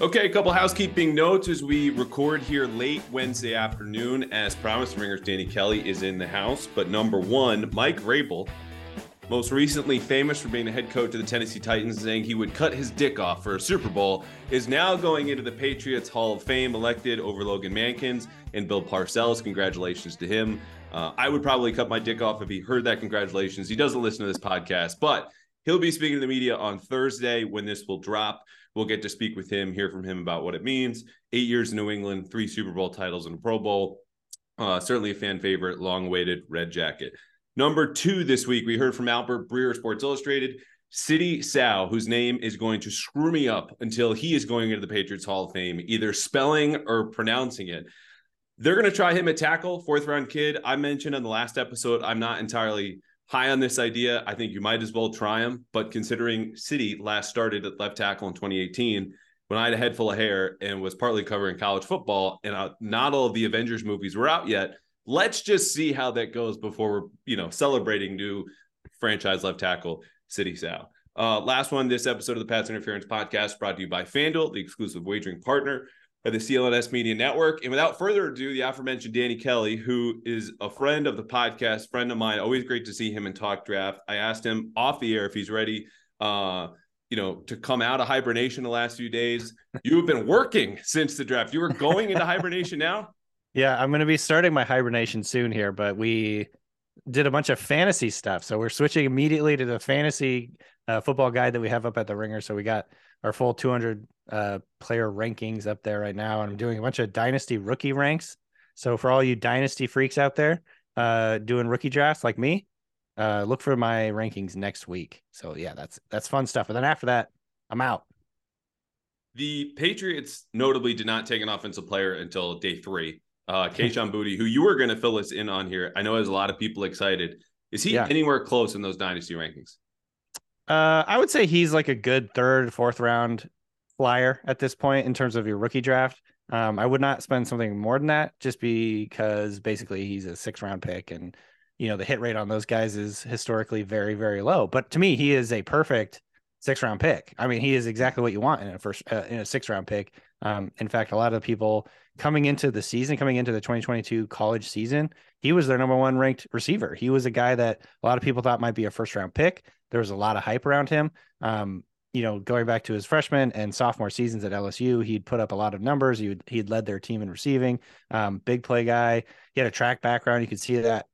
Okay, a couple housekeeping notes as we record here late Wednesday afternoon. As promised, Ringers Danny Kelly is in the house. But number one, Mike Vrabel, most recently famous for being the head coach of the Tennessee Titans, saying he would cut his dick off for a Super Bowl, is now going into the Patriots Hall of Fame, elected over Logan Mankins and Bill Parcells. Congratulations to him. Uh, I would probably cut my dick off if he heard that. Congratulations. He doesn't listen to this podcast, but he'll be speaking to the media on Thursday when this will drop. We'll get to speak with him, hear from him about what it means. Eight years in New England, three Super Bowl titles and a Pro Bowl. Uh, certainly a fan favorite, long awaited red jacket. Number two this week, we heard from Albert Breer, Sports Illustrated. Sidy Sow, whose name is going to screw me up until he is going into the Patriots Hall of Fame, either spelling or pronouncing it. They're going to try him at tackle, fourth round kid. I mentioned on the last episode, I'm not entirely high on this idea. I think you might as well try him. But considering Sidy last started at left tackle in 2018, when I had a head full of hair and was partly covering college football, and uh, not all of the Avengers movies were out yet, let's just see how that goes before we're you know celebrating new franchise left tackle Sidy Sal. Uh, last one, this episode of the Pats Interference Podcast brought to you by FanDuel, the exclusive wagering partner of the CLNS Media Network. And without further ado, the aforementioned Danny Kelly, who is a friend of the podcast, friend of mine, always great to see him and talk draft. I asked him off the air if he's ready, uh, you know, to come out of hibernation the last few days. You've been working since the draft. You were going into hibernation now. Yeah, I'm going to be starting my hibernation soon here, but we did a bunch of fantasy stuff. So we're switching immediately to the fantasy uh, football guide that we have up at the ringer. So we got our full 200 uh, player rankings up there right now, and I'm doing a bunch of dynasty rookie ranks. So for all you dynasty freaks out there, uh, doing rookie drafts like me, uh, look for my rankings next week. So yeah, that's that's fun stuff. And then after that, I'm out. The Patriots notably did not take an offensive player until day three. Uh, Kayshon Boutte, who you were going to fill us in on here, I know has a lot of people excited. Is he yeah. anywhere close in those dynasty rankings? Uh, I would say he's like a good third, fourth round flyer at this point in terms of your rookie draft. Um, I would not spend something more than that just because basically he's a six round pick and you know the hit rate on those guys is historically very very low. But to me, he is a perfect six round pick. I mean, he is exactly what you want in a first uh, in a six round pick. Um, in fact, a lot of people coming into the season, coming into the 2022 college season, he was their number one ranked receiver. He was a guy that a lot of people thought might be a first round pick. There was a lot of hype around him. Um, you know, going back to his freshman and sophomore seasons at LSU, he'd put up a lot of numbers. He would, he'd led their team in receiving. Um, big play guy. He had a track background. You could see that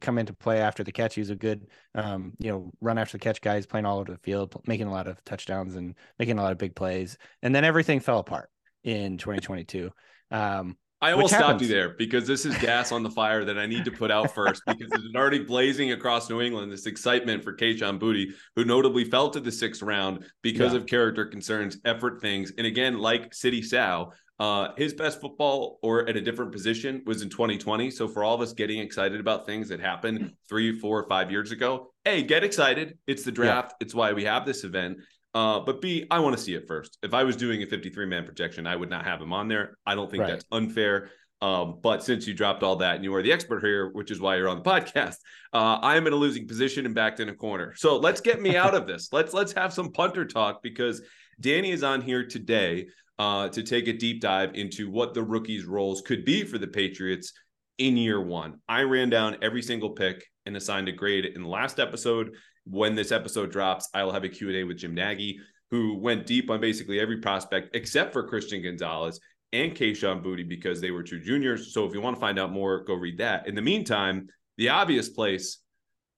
come into play after the catch. He was a good, um, you know, run after the catch guy. He's playing all over the field, making a lot of touchdowns and making a lot of big plays. And then everything fell apart in 2022. Um, I almost stopped you there because this is gas on the fire that I need to put out first because it's already blazing across New England. This excitement for Kayshon Boutte, who notably fell to the sixth round because yeah. of character concerns, effort things, and again, like Sidy Sow, uh, his best football or at a different position was in 2020. So for all of us getting excited about things that happened three, four, five years ago, hey, get excited. It's the draft. Yeah. It's why we have this event. Uh, but B, I want to see it first. If I was doing a 53 man projection, I would not have him on there. I don't think right. that's unfair. Um, but since you dropped all that and you are the expert here, which is why you're on the podcast, uh, I am in a losing position and backed in a corner. So let's get me out of this. Let's let's have some punter talk because Danny is on here today uh, to take a deep dive into what the rookies' roles could be for the Patriots in year one. I ran down every single pick and assigned a grade in the last episode. When this episode drops, I will have a Q&A with Jim Nagy, who went deep on basically every prospect except for Christian Gonzalez and Kayshon Boutte because they were two juniors. So if you want to find out more, go read that. In the meantime, the obvious place,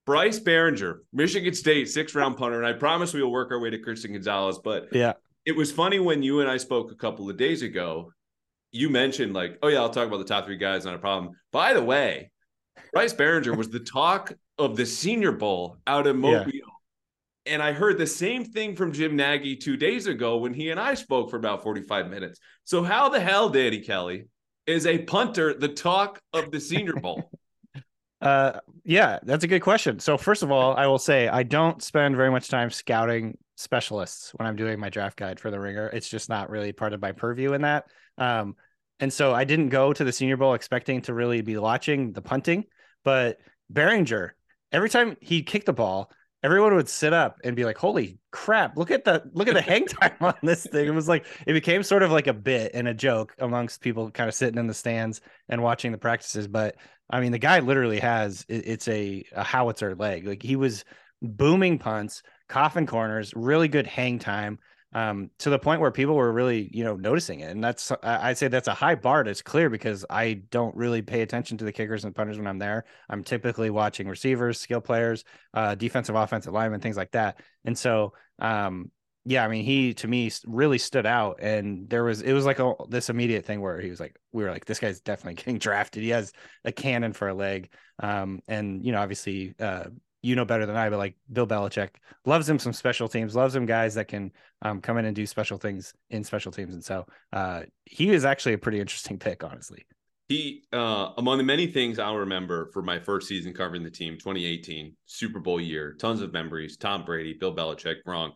Bryce Baringer, Michigan State, six round punter. And I promise we will work our way to Christian Gonzalez. But yeah, it was funny when you and I spoke a couple of days ago. You mentioned like, oh yeah, I'll talk about the top three guys, not a problem. By the way, Bryce Baringer was the talk of the Senior Bowl out in Mobile. Yeah. And I heard the same thing from Jim Nagy two days ago when he and I spoke for about 45 minutes. So, how the hell, Danny Kelly, is a punter the talk of the Senior Bowl? uh, yeah, that's a good question. So, first of all, I will say I don't spend very much time scouting specialists when I'm doing my draft guide for the ringer. It's just not really part of my purview in that. Um, and so I didn't go to the Senior Bowl expecting to really be watching the punting, but Baringer, every time he kicked the ball, everyone would sit up and be like, "Holy crap! Look at the look at the hang time on this thing." It was like it became sort of like a bit and a joke amongst people kind of sitting in the stands and watching the practices. But I mean, the guy literally has it's a, a howitzer leg. Like he was booming punts, coffin corners, really good hang time um, to the point where people were really, you know, noticing it. And that's, I'd say that's a high bar. It's clear because I don't really pay attention to the kickers and punters when I'm there. I'm typically watching receivers, skill players, uh, defensive, offensive linemen, things like that. And so, um, yeah, I mean, he to me really stood out, and there was it was like a this immediate thing where he was like, we were like, this guy's definitely getting drafted. He has a cannon for a leg, um, and you know, obviously, uh, you know better than I, but like Bill Belichick loves him some special teams, loves him guys that can um, come in and do special things in special teams. And so uh, he is actually a pretty interesting pick, honestly. He, uh, among the many things I'll remember for my first season covering the team, 2018 Super Bowl year, tons of memories. Tom Brady, Bill Belichick, Gronk.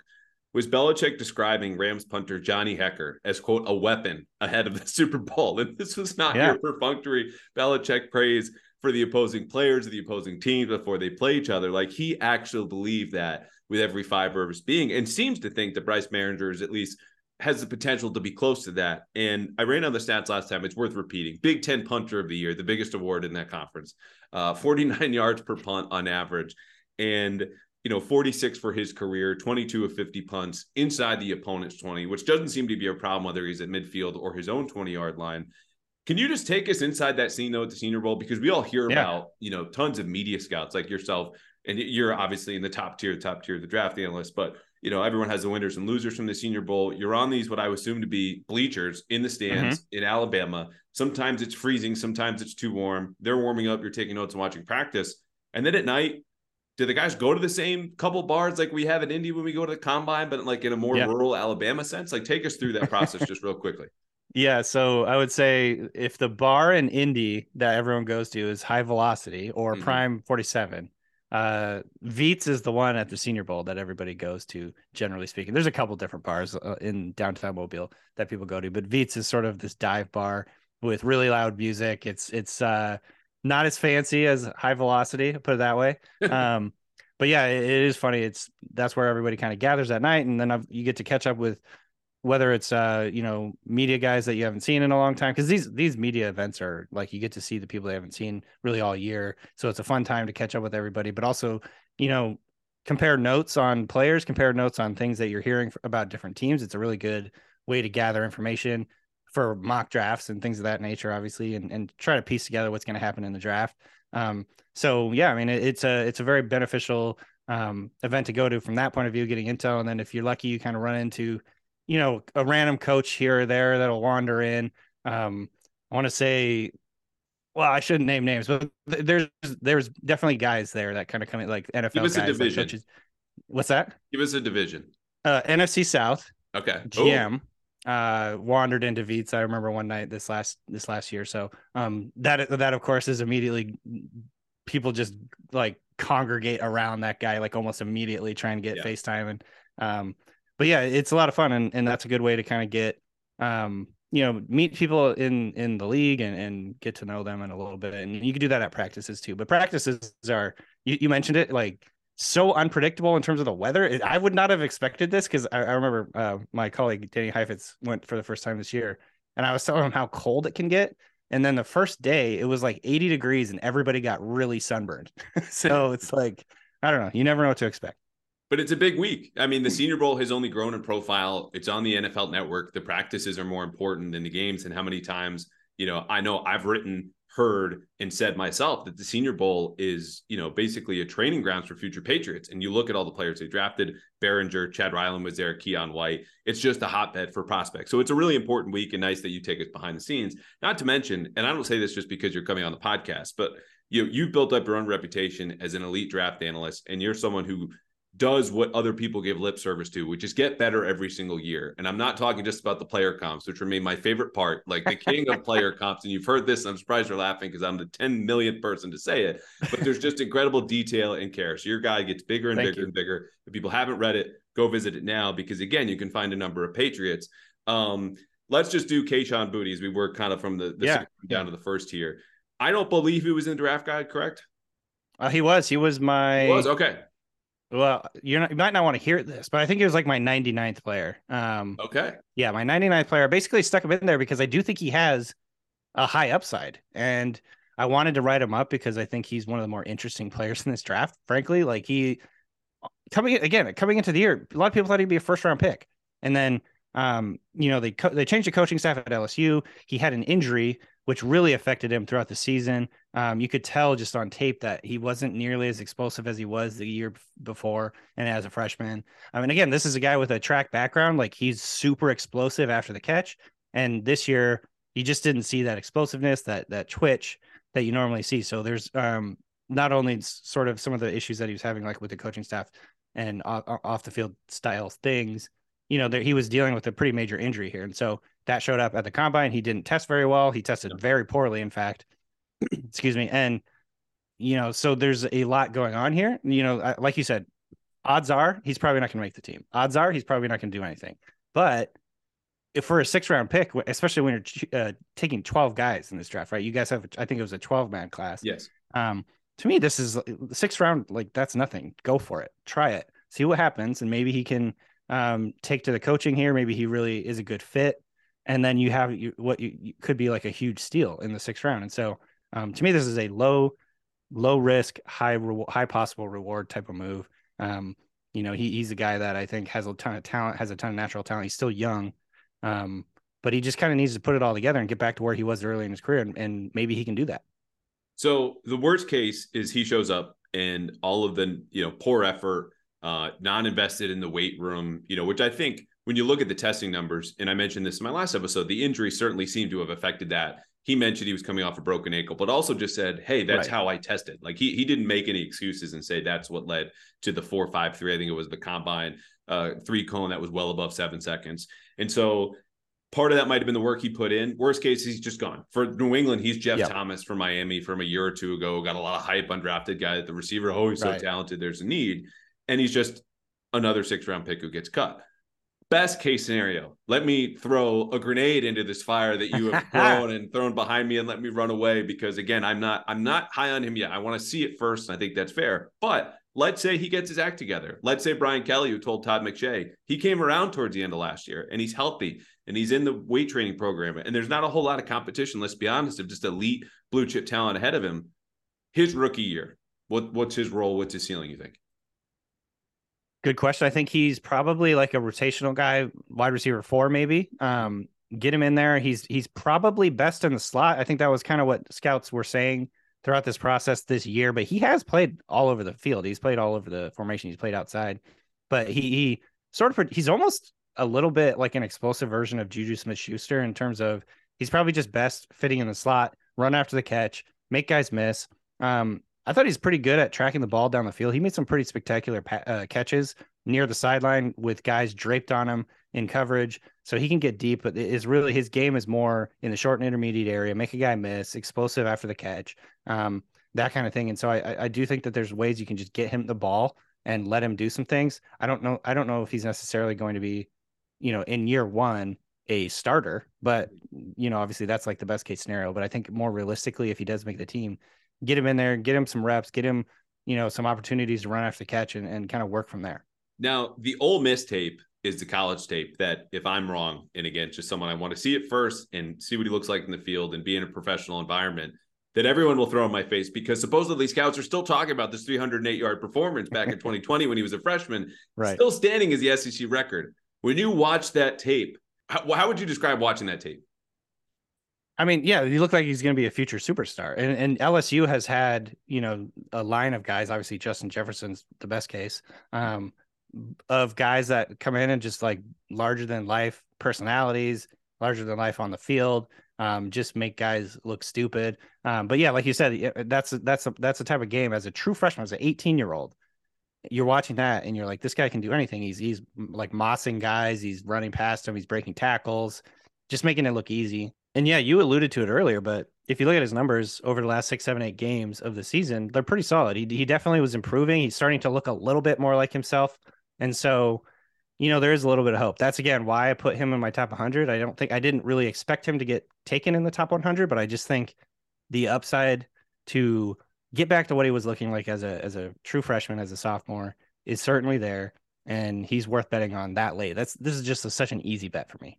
Was Belichick describing Rams punter Johnny Hekker as quote a weapon ahead of the Super Bowl? And this was not yeah. your perfunctory Belichick praise for the opposing players of the opposing teams before they play each other. Like he actually believed that with every fiber of his being and seems to think that Bryce Baringer is at least has the potential to be close to that. And I ran on the stats last time. It's worth repeating. Big Ten punter of the year, the biggest award in that conference, uh, 49 yards per punt on average. And you know, 46 for his career, 22 of 50 punts inside the opponent's 20, which doesn't seem to be a problem whether he's at midfield or his own 20 yard line. Can you just take us inside that scene though at the Senior Bowl because we all hear yeah. about you know tons of media scouts like yourself, and you're obviously in the top tier, top tier of the draft analysts, but you know everyone has the winners and losers from the Senior Bowl. You're on these what I assume to be bleachers in the stands mm-hmm. in Alabama. Sometimes it's freezing, sometimes it's too warm. They're warming up, you're taking notes and watching practice, and then at night. Do the guys go to the same couple bars like we have at Indy when we go to the combine, but like in a more yeah. rural Alabama sense? Like, take us through that process just real quickly. Yeah, so I would say if the bar in Indy that everyone goes to is High Velocity or mm-hmm. Prime 47, uh Veets is the one at the Senior Bowl that everybody goes to generally speaking. There's a couple different bars uh, in downtown Mobile that people go to, but Veets is sort of this dive bar with really loud music. It's it's uh not as fancy as High Velocity, put it that way. um but yeah, it, it is funny. It's that's where everybody kind of gathers at night and then I've, you get to catch up with whether it's uh you know media guys that you haven't seen in a long time because these these media events are like you get to see the people they haven't seen really all year. So it's a fun time to catch up with everybody but also you know compare notes on players compare notes on things that you're hearing about different teams. It's a really good way to gather information for mock drafts and things of that nature obviously and, and try to piece together what's going to happen in the draft. Um so yeah i mean it, it's a it's a very beneficial um event to go to from that point of view getting intel and then if you're lucky you kind of run into you know, a random coach here or there that'll wander in. Um, I want to say, well, I shouldn't name names, but there's there's definitely guys there that kind of come in like NFL Give us guys. A division. Like What's that? Give us a division. Uh, NFC South. Okay. GM. Ooh. Uh, wandered into Veets. I remember one night this last this last year. So um, that that of course is immediately people just like congregate around that guy like almost immediately trying to get yeah. FaceTime and um but yeah, it's a lot of fun, and, and that's a good way to kind of get um, you know meet people in in the league and, and get to know them in a little bit and you can do that at practices too but practices are you, you mentioned it like so unpredictable in terms of the weather i would not have expected this because I, I, remember uh, my colleague danny heifetz went for the first time this year and i was telling him how cold it can get and then the first day it was like 80 degrees and everybody got really sunburned. So it's like i don't know you never know what to expect but it's a big week. I mean, the Senior Bowl has only grown in profile. It's on the NFL network. The practices are more important than the games. And how many times, you know, I know I've written, heard, and said myself that the Senior Bowl is, you know, basically a training grounds for future Patriots. And you look at all the players they drafted Baringer, Chad Ryland was there, Keion White. It's just a hotbed for prospects. So it's a really important week and nice that you take us behind the scenes. Not to mention, and I don't say this just because you're coming on the podcast, but you you've built up your own reputation as an elite draft analyst, and you're someone who does what other people give lip service to, which is get better every single year. And I'm not talking just about the player comps, which remain my favorite part, like the king of player comps. And you've heard this, I'm surprised you're laughing because I'm the 10 millionth person to say it, but there's just incredible detail and care. So your guy gets bigger and Thank bigger you. and bigger. If people haven't read it, go visit it now because again, you can find a number of Patriots. Um, let's just do Kayshon Boutte as we work kind of from the, the Yeah. second down to the first here. I don't believe he was in the draft guide, correct? Uh, he was. He was my. He was okay. Well, you're not, you might not want to hear this, but I think he was like my 99th player. Um, Okay. yeah, my 99th player. I basically stuck him in there because I do think he has a high upside, and I wanted to write him up because I think he's one of the more interesting players in this draft. Frankly, like he coming again coming into the year, a lot of people thought he'd be a first round pick, and then um, you know they co- they changed the coaching staff at LSU. He had an injury which really affected him throughout the season. Um, you could tell just on tape that he wasn't nearly as explosive as he was the year before and as a freshman. I mean, again, this is a guy with a track background. Like he's super explosive after the catch. And this year, you just didn't see that explosiveness, that that twitch that you normally see. So there's um, not only sort of some of the issues that he was having, like with the coaching staff and off, off the field style things. You know, that he was dealing with a pretty major injury here, and so that showed up at the combine. He didn't test very well. He tested very poorly, in fact. Excuse me. And you know, so there's a lot going on here. You know, like you said, odds are he's probably not going to make the team. Odds are he's probably not going to do anything. But if for a six round pick, especially when you're uh, taking 12 guys in this draft, right? You guys have, I think it was a 12 man class. Yes. Um, to me, this is six round. Like that's nothing. Go for it. Try it. See what happens, and maybe he can um, take to the coaching here. Maybe he really is a good fit, and then you have you, what you, you could be like a huge steal in the sixth round. And so, um, to me, this is a low, low risk, high reward, high possible reward type of move. Um, you know, he, he's a guy that I think has a ton of talent, has a ton of natural talent. He's still young, um, but he just kind of needs to put it all together and get back to where he was early in his career, and, and maybe he can do that. So the worst case is he shows up and all of the you know poor effort, uh, non-invested in the weight room, you know, which I think when you look at the testing numbers, and I mentioned this in my last episode, the injury certainly seemed to have affected that. He mentioned he was coming off a broken ankle, but also just said, "Hey, that's Right. how I tested." Like he he didn't make any excuses and say that's what led to the four five three. I think it was the combine uh, three cone that was well above seven seconds, and so part of that might have been the work he put in. Worst case, he's just gone. For New England, he's Jeff Yeah. Thomas from Miami from a year or two ago. Got a lot of hype, undrafted guy. at The receiver, oh, he's so talented. There's a need, and he's just another six round pick who gets cut. Best case scenario, let me throw a grenade into this fire that you have thrown and thrown behind me and let me run away because again, I'm not I'm not high on him yet. I want to see it first. And I think that's fair. But let's say he gets his act together. Let's say Brian Kelly, who told Todd McShay, he came around towards the end of last year and he's healthy and he's in the weight training program. And there's not a whole lot of competition, let's be honest, of just elite blue chip talent ahead of him. His rookie year, what what's his role? What's his ceiling, you think? Good question. I think he's probably like a rotational guy, wide receiver four, maybe. Um, get him in there. He's he's probably best in the slot. I think that was kind of what scouts were saying throughout this process this year. But he has played all over the field. He's played all over the formation. He's played outside, but he he sort of he's almost a little bit like an explosive version of Juju Smith Schuster in terms of he's probably just best fitting in the slot, run after the catch, make guys miss. Um, I thought he's pretty good at tracking the ball down the field. He made some pretty spectacular pa- uh, catches near the sideline with guys draped on him in coverage, so he can get deep. But is really his game is more in the short and intermediate area, make a guy miss, explosive after the catch, um, that kind of thing. And so I, I- I do think that there's ways you can just get him the ball and let him do some things. I don't know. I don't know if he's necessarily going to be, you know, in year one a starter, but you know, obviously that's like the best case scenario. But I think more realistically, if he does make the team, get him in there, get him some reps, get him, you know, some opportunities to run after the catch and, and kind of work from there. Now, the Ole Miss tape is the college tape that, if I'm wrong, and again, just someone I want to see it first and see what he looks like in the field and be in a professional environment, that everyone will throw in my face because supposedly scouts are still talking about this 308 yard performance back in 2020 when he was a freshman, Right. still standing as the SEC record. When you watch that tape, how, how would you describe watching that tape? I mean, yeah, he looked like he's going to be a future superstar. And, and LSU has had, you know, a line of guys, obviously Justin Jefferson's the best case, um, of guys that come in and just like larger than life personalities, larger than life on the field, um, just make guys look stupid. Um, but yeah, like you said, that's that's a, that's a type of game as a true freshman, as an 18 year old. you're watching that and you're like, this guy can do anything. He's he's like mossing guys, he's running past them, he's breaking tackles, just making it look easy. And yeah, you alluded to it earlier, but if you look at his numbers over the last six, seven, eight games of the season, they're pretty solid. He he definitely was improving. He's starting to look a little bit more like himself. And so, you know, there is a little bit of hope. That's again why I put him in my top 100. I don't think I didn't really expect him to get taken in the top 100, but I just think the upside to get back to what he was looking like as a as a true freshman, as a sophomore, is certainly there, and he's worth betting on that late. That's this is just a, such an easy bet for me.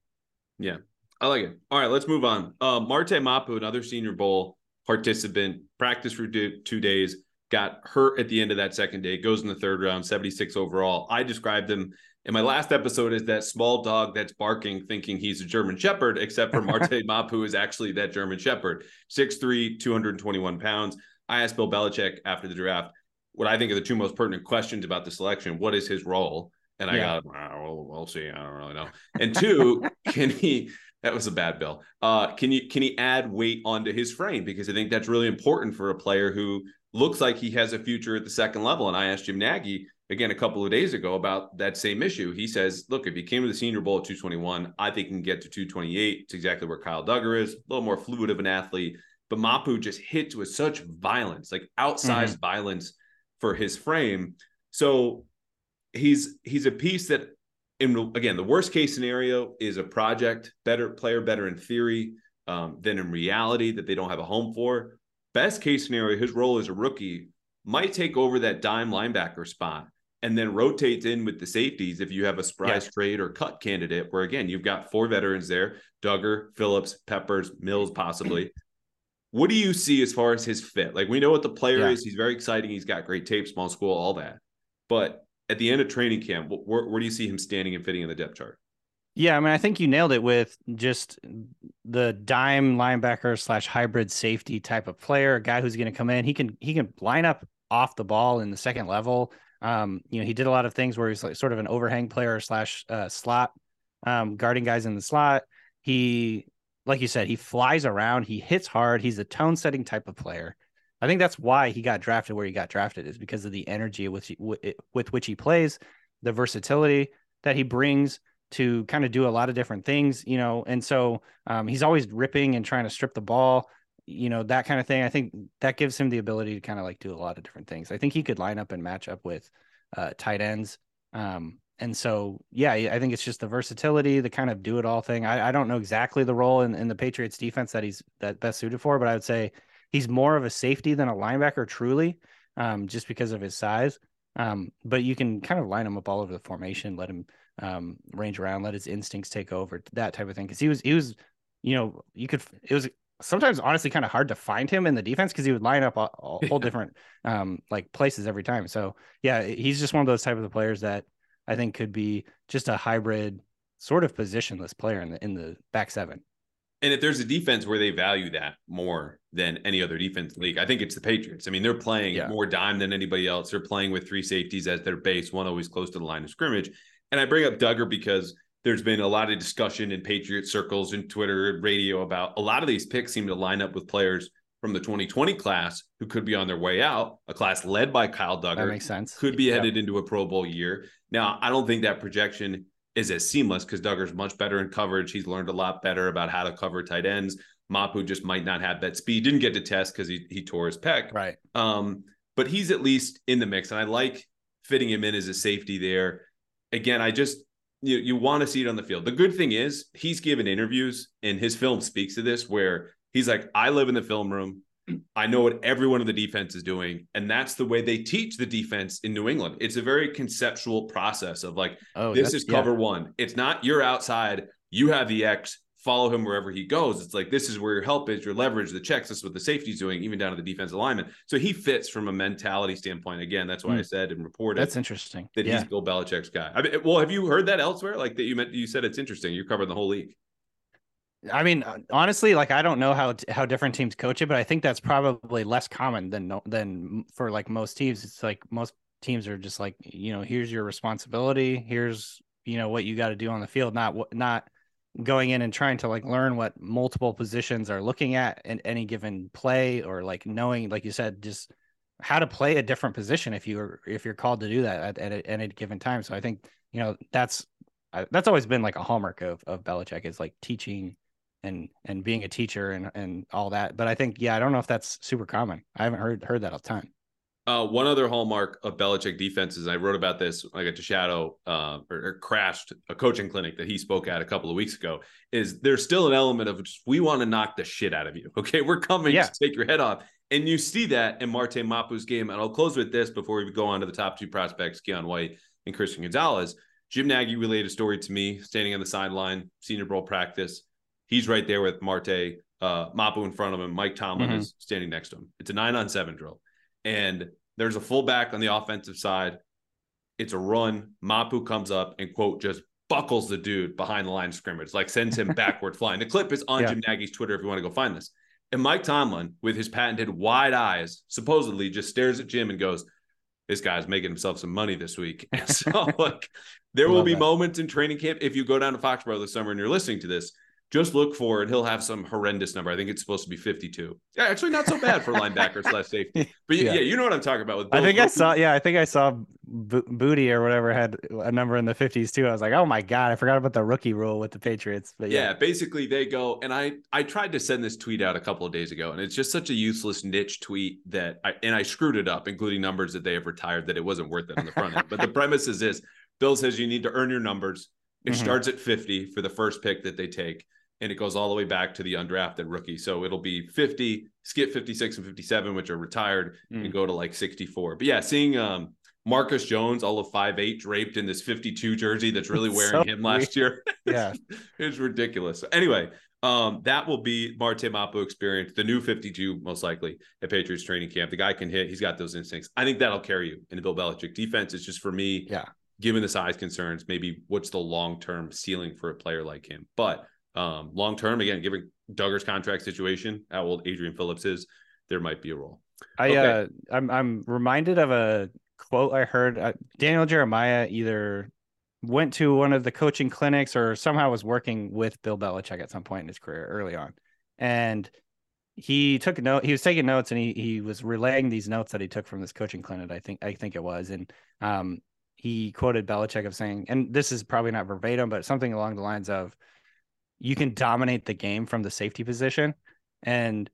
Yeah, I like it. All right, let's move on. Uh, Marte Mapu, another Senior Bowl participant, practiced for two days, got hurt at the end of that second day, goes in the third round, 76 overall. I described him in my last episode as that small dog that's barking, thinking he's a German Shepherd, except for Marte Mapu is actually that German Shepherd, 6'3, 221 pounds. I asked Bill Belichick after the draft what I think are the two most pertinent questions about the selection. What is his role? And I yeah. got, we'll, we'll see. I don't really know. And two, can he? That was a bad bill. Uh, can you can he add weight onto his frame? Because I think that's really important for a player who looks like he has a future at the second level. And I asked Jim Nagy again a couple of days ago about that same issue. He says, look, if he came to the Senior Bowl at 221, I think he can get to 228. It's exactly where Kyle Dugger is, a little more fluid of an athlete but Mapu just hits with such violence, like outsized mm-hmm. violence for his frame. So he's he's a piece that in again the worst case scenario is a project better player better in theory um, than in reality that they don't have a home for. Best case scenario, his role as a rookie might take over that dime linebacker spot and then rotates in with the safeties if you have a surprise yeah. trade or cut candidate where again you've got four veterans there dugger phillips peppers mills possibly what do you see as far as his fit? Like we know what the player yeah. is. He's very exciting. He's got great tape, small school, all that. But at the end of training camp, where, where do you see him standing and fitting in the depth chart? Yeah, I mean, I think you nailed it with just the dime linebacker slash hybrid safety type of player, a guy who's going to come in. He can he can line up off the ball in the second level. Um, you know, he did a lot of things where he's like sort of an overhang player slash uh, slot, um, guarding guys in the slot. He like you said, he flies around, he hits hard, he's a tone setting type of player. I think that's why he got drafted where he got drafted is because of the energy with with which he plays, the versatility that he brings to kind of do a lot of different things, you know. And so um, he's always ripping and trying to strip the ball, you know, that kind of thing. I think that gives him the ability to kind of like do a lot of different things. I think he could line up and match up with uh, tight ends. Um, and so yeah i think it's just the versatility the kind of do it all thing I, I don't know exactly the role in, in the patriots defense that he's that best suited for but i would say he's more of a safety than a linebacker truly um, just because of his size. Um, but you can kind of line him up all over the formation let him um, range around let his instincts take over that type of thing. Because he was he was you know you could it was sometimes honestly kind of hard to find him in the defense because he would line up a, a whole different um like places every time. So yeah he's just one of those type of the players that I think could be just a hybrid sort of positionless player in the in the back seven. And if there's a defense where they value that more than any other defense league, I think it's the Patriots. I mean, they're playing yeah. more dime than anybody else. They're playing with three safeties as their base, one always close to the line of scrimmage. And I bring up Dugger because there's been a lot of discussion in Patriot circles and Twitter, radio about a lot of these picks seem to line up with players from the 2020 class who could be on their way out, a class led by Kyle Dugger. That makes sense. Could be headed yep. into a Pro Bowl year. Now, I don't think that projection is as seamless because Dugger's much better in coverage. He's learned a lot better about how to cover tight ends. Mapu just might not have that speed. Didn't get to test because he he tore his pec. Right. Um, but he's at least in the mix, and I like fitting him in as a safety there. Again, I just you you want to see it on the field. The good thing is he's given interviews, and his film speaks to this, where he's like, I live in the film room. I know what everyone in the defense is doing. And that's the way they teach the defense in New England. It's a very conceptual process of like, oh, this is cover yeah. one. It's not you're outside, you have the X, follow him wherever he goes. It's like, this is where your help is, your leverage, the checks. This is what the safety's doing, even down to the defensive alignment. So he fits from a mentality standpoint. Again, that's why mm. I said and reported. That's interesting. That yeah. he's Bill Belichick's guy. I mean, well, have you heard that elsewhere? Like that you meant, you said it's interesting. You're covering the whole league. I mean, uh, honestly, like I don't know how how different teams coach it, but I think that's probably less common than than for like most teams. It's like most teams are just like, you know, here's your responsibility, here's you know what you got to do on the field, not not going in and trying to like learn what multiple positions are looking at in any given play or like knowing, like you said, just how to play a different position if you're if you're called to do that at, at, a, at a given time. So I think you know that's that's always been like a hallmark of of Belichick is like teaching and and being a teacher and and all that. But I think yeah, I don't know if that's super common. I haven't heard heard that a ton. Uh, one other hallmark of Belichick defenses, I wrote about this when I got to shadow uh, or, or, crashed a coaching clinic that he spoke at a couple of weeks ago, is there's still an element of just, we want to knock the shit out of you. Okay. We're coming yeah. to take your head off. And you see that in Marte Mapu's game. And I'll close with this before we go on to the top two prospects, Keion White and Christian Gonzalez. Jim Nagy relayed a story to me standing on the sideline, senior bowl practice. He's right there with Marte uh, Mapu in front of him. Mike Tomlin mm-hmm. is standing next to him. It's a nine on seven drill. And there's a fullback on the offensive side. It's a run. Mapu comes up and, quote, just buckles the dude behind the line of scrimmage, like sends him backward flying. The clip is on yeah. Jim Nagy's Twitter if you want to go find this. And Mike Tomlin, with his patented wide eyes, supposedly just stares at Jim and goes, This guy's making himself some money this week. so, like, there will be that. moments in training camp. If you go down to Foxborough this summer and you're listening to this, just look for it. He'll have some horrendous number. I think it's supposed to be 52. Yeah, actually not so bad for linebacker slash safety. But yeah. yeah. you know what I'm talking about. With I think I saw. Yeah, I think I saw Boutte or whatever had a number in the 50s too. I was like, oh my god, I forgot about the rookie rule with the Patriots. But yeah. yeah, basically they go and I I tried to send this tweet out a couple of days ago, and it's just such a useless niche tweet that I and I screwed it up, including numbers that they have retired that it wasn't worth it on the front end. But the premise is this: Bill says you need to earn your numbers. It mm-hmm. starts at 50 for the first pick that they take and it goes all the way back to the undrafted rookie. So it'll be 50, skip 56 and 57, which are retired, mm. and go to like 64. But yeah, seeing um, Marcus Jones, all of five eight, draped in this 52 jersey that's really wearing so him last year. Yeah. it's ridiculous. So anyway, um, that will be Marte Mapu experience, the new 52, most likely at Patriots training camp. The guy can hit, he's got those instincts. I think that'll carry you in the Bill Belichick defense. It's just for me, yeah, given the size concerns, maybe what's the long term ceiling for a player like him. But um, long term, again, given Dugger's contract situation, how old Adrian Phillips is, there might be a role. I okay. uh, I'm I'm reminded of a quote I heard. Uh, Daniel Jeremiah either went to one of the coaching clinics or somehow was working with Bill Belichick at some point in his career early on, and he took a note. He was taking notes and he he was relaying these notes that he took from this coaching clinic. I think I think it was, and um, he quoted Belichick of saying, and this is probably not verbatim, but something along the lines of you can dominate the game from the safety position. And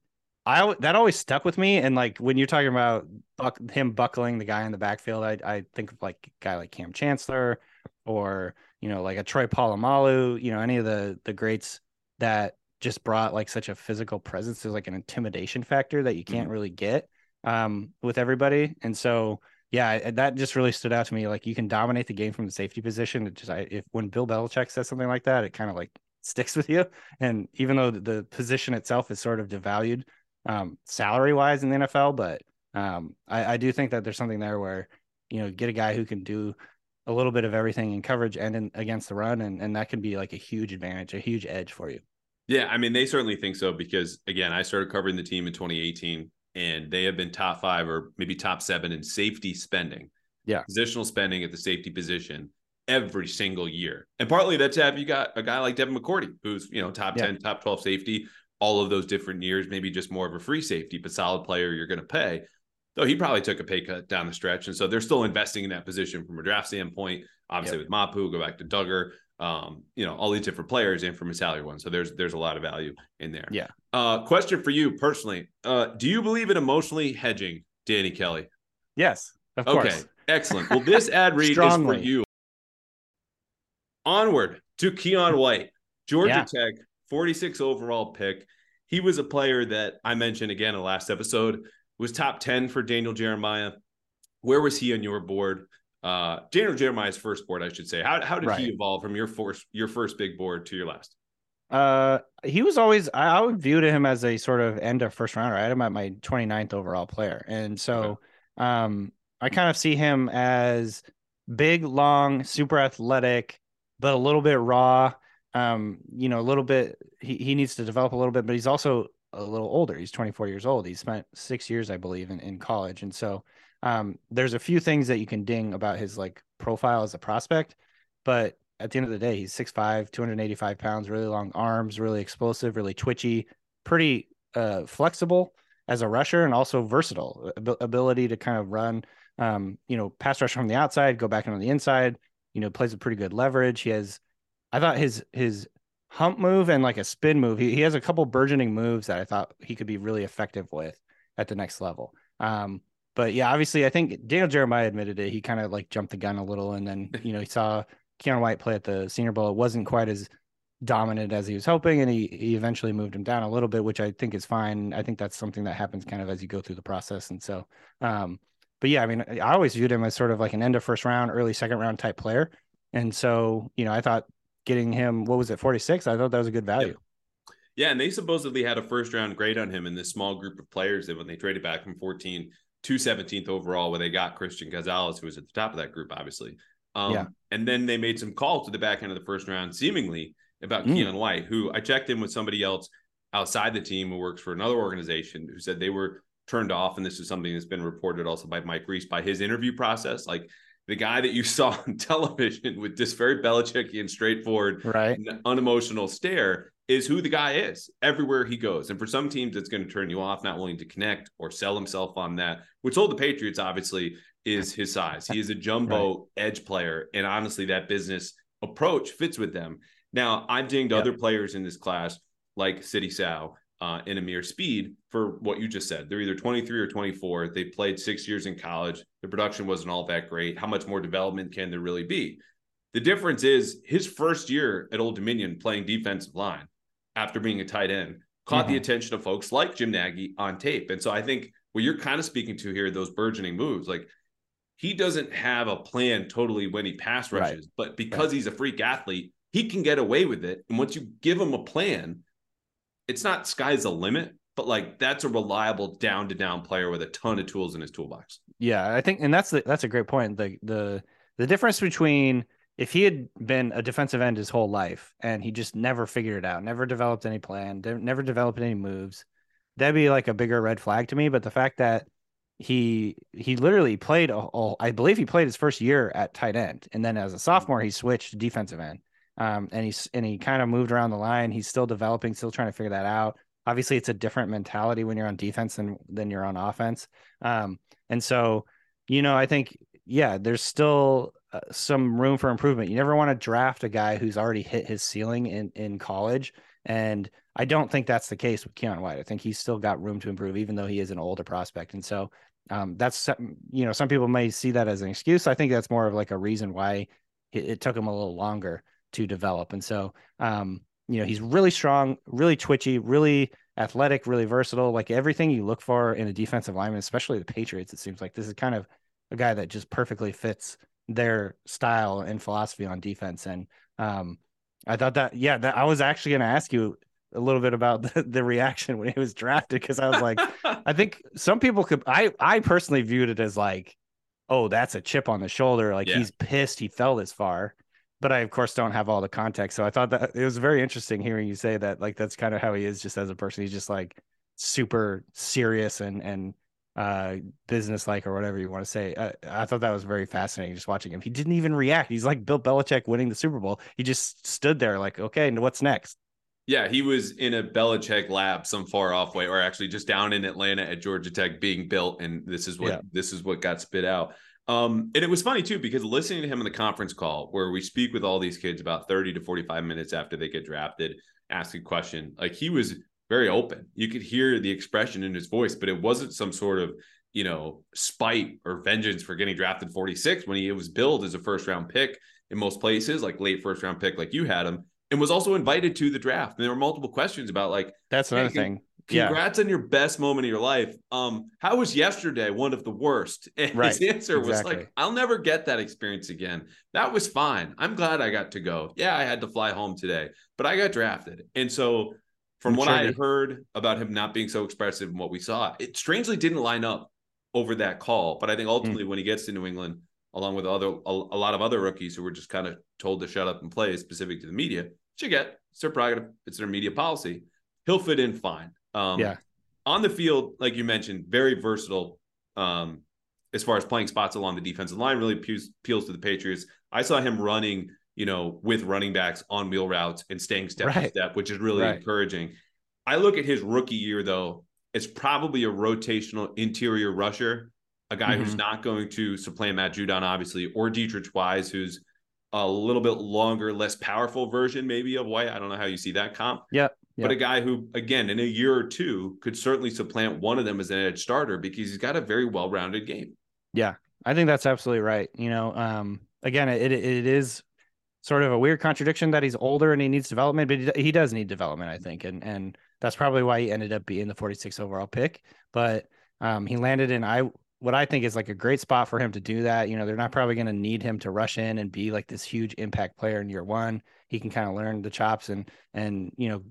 I that always stuck with me. And like when you're talking about buck, him buckling the guy in the backfield, I I think of like a guy like Kam Chancellor or you know like a Troy Polamalu, you know any of the the greats that just brought like such a physical presence. There's like an intimidation factor that you can't mm-hmm. really get um, with everybody. And so yeah, that just really stood out to me. Like you can dominate the game from the safety position. It just I, if when Bill Belichick says something like that, it kind of like sticks with you. And even though the position itself is sort of devalued um, salary wise in the NFL, but um, I, I, do think that there's something there where, you know, get a guy who can do a little bit of everything in coverage and in, against the run. And, and that can be like a huge advantage, a huge edge for you. Yeah. I mean, they certainly think so because, again, I started covering the team in 2018 and they have been top five or maybe top seven in safety spending. Yeah. Positional spending at the safety position every single year. And partly that's have you got a guy like Devin McCourty, who's, you know, top yeah. 10, top 12 safety, all of those different years, maybe just more of a free safety, but solid player you're going to pay. Though he probably took a pay cut down the stretch. And so they're still investing in that position from a draft standpoint. Obviously, yep. with Mapu, go back to Dugger, um, you know, all these different players and from a salary one. So there's there's a lot of value in there. Yeah. Uh, question for you personally. Uh, do you believe in emotionally hedging, Danny Kelly? Yes, of okay. course. Excellent. Well, this ad read is for you. Onward to Keion White, Georgia yeah. Tech, 46 overall pick. He was a player that I mentioned again in the last episode, was top 10 for Daniel Jeremiah. Where was he on your board? Uh, Daniel Jeremiah's first board, I should say. How, how did right. he evolve from your first your first big board to your last? Uh, he was always I, I would view to him as a sort of end of first rounder. I had him at my 29th overall player, and so okay. um, I kind of see him as big, long, super athletic, but a little bit raw. Um, you know, a little bit. He he needs to develop a little bit, but he's also a little older. He's 24 years old. He spent six years, I believe, in, in college, and so um, there's a few things that you can ding about his like profile as a prospect, but at the end of the day, he's 6'5, 285 pounds, really long arms, really explosive, really twitchy, pretty uh, flexible as a rusher and also versatile ab- ability to kind of run, um, you know, pass rush from the outside, go back in on the inside. You know, plays a pretty good leverage. He has, I thought his his hump move and like a spin move. He, he has a couple burgeoning moves that I thought he could be really effective with at the next level. Um, but yeah, obviously, I think Daniel Jeremiah admitted it. He kind of like jumped the gun a little, and then you know he saw Keion White play at the Senior Bowl. It wasn't quite as dominant as he was hoping, and he he eventually moved him down a little bit, which I think is fine. I think that's something that happens kind of as you go through the process, and so. Um, but yeah, I mean, I always viewed him as sort of like an end of first round, early second round type player, and so you know, I thought getting him, what was it, forty six? I thought that was a good value. Yeah, and they supposedly had a first round grade on him in this small group of players that when they traded back from 14 to 17th overall, where they got Christian Gonzalez, who was at the top of that group, obviously. Um, yeah. And then they made some calls to the back end of the first round, seemingly about mm. Keion White, who I checked in with somebody else outside the team who works for another organization who said they were turned off. And this is something that's been reported also by Mike Reiss by his interview process. Like the guy that you saw on television with this very Belichickian, straightforward, right, unemotional stare is who the guy is everywhere he goes. And for some teams, it's going to turn you off, not willing to connect or sell himself on that, which told the Patriots, obviously, is his size. He is a jumbo right. edge player. And honestly, that business approach fits with them. Now, I've dinged yep. other players in this class, like Sidy Sow uh, and Ameer Speed, for what you just said. They're either 23 or 24. They played six years in college. The production wasn't all that great. How much more development can there really be? The difference is his first year at Old Dominion playing defensive line after being a tight end caught mm-hmm. the attention of folks like Jim Nagy on tape. And so I think what you're kind of speaking to here, those burgeoning moves, like he doesn't have a plan totally when he pass rushes, right. but because right. he's a freak athlete, he can get away with it. And once you give him a plan, it's not sky's the limit, but like that's a reliable down to down player with a ton of tools in his toolbox. Yeah, I think, and that's the, that's a great point. The the the difference between if he had been a defensive end his whole life and he just never figured it out, never developed any plan, never developed any moves, that'd be like a bigger red flag to me. But the fact that he he literally played a, a, I believe he played his first year at tight end, and then as a sophomore he switched to defensive end. Um, and he's and he kind of moved around the line. He's still developing, still trying to figure that out. Obviously, it's a different mentality when you're on defense than than you're on offense. Um, and so, you know, I think yeah, there's still uh, some room for improvement. You never want to draft a guy who's already hit his ceiling in in college, and I don't think that's the case with Keion White. I think he's still got room to improve, even though he is an older prospect. And so um, that's you know some people may see that as an excuse. I think that's more of like a reason why it, it took him a little longer to develop. And so um, you know he's really strong, really twitchy, really athletic, really versatile. Like everything you look for in a defensive lineman, especially the Patriots. It seems like this is kind of a guy that just perfectly fits their style and philosophy on defense. And um, I thought that, yeah, that I was actually going to ask you a little bit about the, the reaction when he was drafted because I was like, I think some people could. I I personally viewed it as like, oh, that's a chip on the shoulder. Like yeah. he's pissed he fell this far. But I of course don't have all the context, so I thought that it was very interesting hearing you say that. Like that's kind of how he is, just as a person. He's just like super serious and and uh business like or whatever you want to say I, I, thought that was very fascinating just watching him he didn't even react he's like bill belichick winning the super bowl he just stood there like okay and what's next yeah he was in a belichick lab some far off way or actually just down in atlanta at georgia tech being built and this is what yeah. this is what got spit out um and it was funny too because listening to him in the conference call where we speak with all these kids about 30 to 45 minutes after they get drafted ask a question like he was very open. You could hear the expression in his voice, but it wasn't some sort of, you know, spite or vengeance for getting drafted 46 when he was billed as a first round pick in most places, like late first round pick, like you had him, and was also invited to the draft. And there were multiple questions about like that's another hey, thing. Congrats yeah. on your best moment of your life. Um, how was yesterday one of the worst? And right. his answer exactly. was like, I'll never get that experience again. That was fine. I'm glad I got to go. Yeah, I had to fly home today, but I got drafted. And so from I'm what sure I had heard about him not being so expressive and what we saw, it strangely didn't line up over that call. But I think hmm. ultimately, mm. when he gets to New England, along with other a, a, lot of other rookies who were just kind of told to shut up and play, specific to the media, which you get, it's their prerogative, it's their media policy. He'll fit in fine. Um, yeah. On the field, like you mentioned, very versatile. Um, as far as playing spots along the defensive line, really appeals, appeals to the Patriots. I saw him running you know, with running backs on wheel routes and staying step right. by step, which is really right. encouraging. I look at his rookie year though, it's probably a rotational interior rusher, a guy Mhm. who's not going to supplant Matt Judon, obviously, or Deatrich Wise, who's a little bit longer, less powerful version, maybe of White. I don't know how you see that comp. Yep. But a guy who, again, in a year or two, could certainly supplant one of them as an edge starter because he's got a very well-rounded game. Yeah, I think that's absolutely right. You know, um, again, it it is sort of a weird contradiction that he's older and he needs development, but he, he does need development, I think, and and that's probably why he ended up being the 46 overall pick. But um, he landed in I what I think is like a great spot for him to do that. You know, they're not probably going to need him to rush in and be like this huge impact player in year one. He can kind of learn the chops and and you know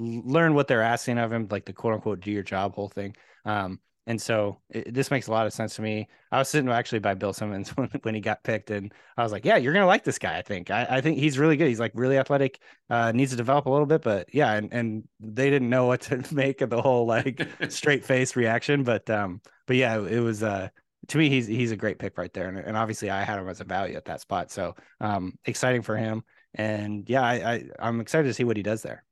learn what they're asking of him, like the quote unquote do your job whole thing. Um, and so it, this makes a lot of sense to me. I was sitting actually by Bill Simmons when, when he got picked, and I was like, "Yeah, you're gonna like this guy. I think. I, I think he's really good. He's like really athletic. Uh, needs to develop a little bit, but yeah." And and they didn't know what to make of the whole like straight face reaction, but um, but yeah, it was uh to me he's he's a great pick right there, and, and obviously I had him as a value at that spot, so um, exciting for him. And yeah, I, I I'm excited to see what he does there.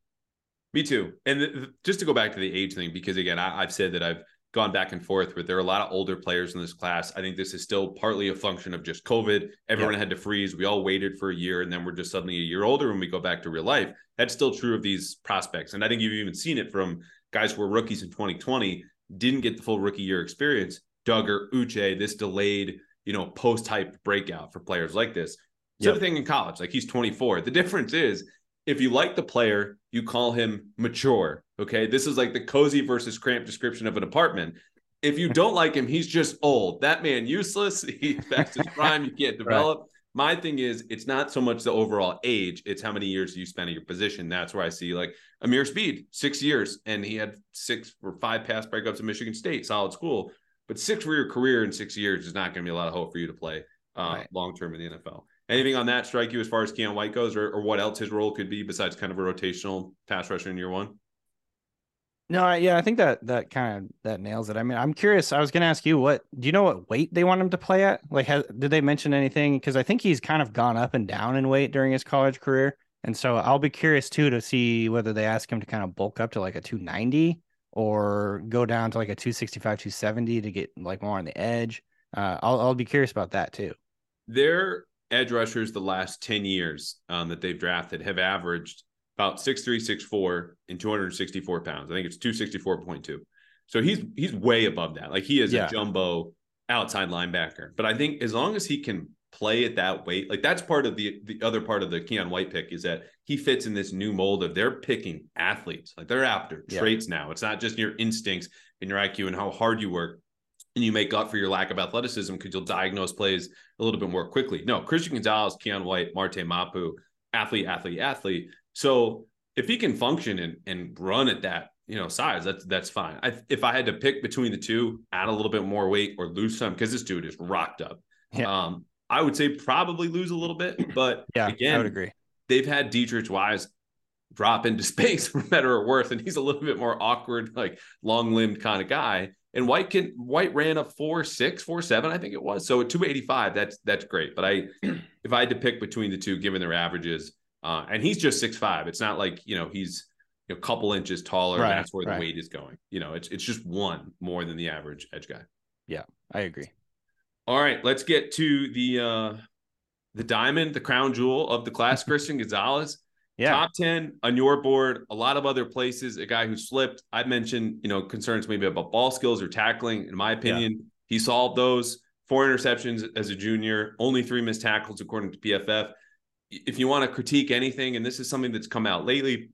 Me too. And th- th- just to go back to the age thing, because again, I, I've said that I've gone back and forth with there are a lot of older players in this class. I think this is still partly a function of just COVID. Everyone had to freeze. We all waited for a year and then we're just suddenly a year older when we go back to real life. That's still true of these prospects. And I think you've even seen it from guys who were rookies in 2020, didn't get the full rookie year experience. Dugger, Uche, this delayed, you know, post hype breakout for players like this. Same Yep. thing in college. Like he's 24. The difference is if you like the player, you call him mature. Okay. This is like the cozy versus cramped description of an apartment. If you don't like him, he's just old. That man useless. He's past his prime. You can't develop. My thing is, it's not so much the overall age, it's how many years you spend at your position. That's where I see like Ameer Speed, six years, and he had six or five pass breakups at Michigan State, solid school. But six for your career in six years is not going to be a lot of hope for you to play uh, Right. long term in the NFL. Anything on that strike you as far as Keion White goes, or, or what else his role could be besides kind of a rotational pass rusher in year one? No, I, yeah, I think that that kind of that nails it. I mean, I'm curious. I was going to ask you, what do you know what weight they want him to play at? Like, has, did they mention anything? Because I think he's kind of gone up and down in weight during his college career, and so I'll be curious too to see whether they ask him to kind of bulk up to like a 290 or go down to like a 265, 270 to get like more on the edge. Uh, I'll I'll be curious about that too. Their edge rushers the last 10 years um, that they've drafted have averaged about 6'3, 6'4 and 264 pounds. I think it's 264.2. So he's he's way above that. Like he is Yeah. a jumbo outside linebacker. But I think as long as he can play at that weight, like that's part of the the other part of the Keion White pick is that he fits in this new mold of they're picking athletes. Like they're after Yeah. traits now. It's not just your instincts and your IQ and how hard you work and you make up for your lack of athleticism because you'll diagnose plays a little bit more quickly. No, Christian Gonzalez, Keion White, Marte Mapu, athlete, athlete, athlete. So if he can function and and run at that, you know, size, that's that's fine. I, if I had to pick between the two, add a little bit more weight or lose some, because this dude is rocked up. Yeah. Um, I would say probably lose a little bit, but Yeah, again, I would agree. they've had Deatrich Wise drop into space for better or worse, and he's a little bit more awkward, like long limbed kind of guy. And White can White ran a four six, four seven, I think it was. So at 285, that's that's great. But I if I had to pick between the two, given their averages, uh, and he's just six five, it's not like you know he's you know, a couple inches taller. Right, that's where the weight is going. You know, it's it's just one more than the average edge guy. Yeah, I agree. All right, let's get to the uh the diamond, the crown jewel of the class, Christian Gonzalez. Yeah. Top 10 on your board, a lot of other places, a guy who slipped. I mentioned, you know, concerns maybe about ball skills or tackling. In my opinion, he solved those. Four interceptions as a junior, only three missed tackles according to PFF. If you want to critique anything, and this is something that's come out lately,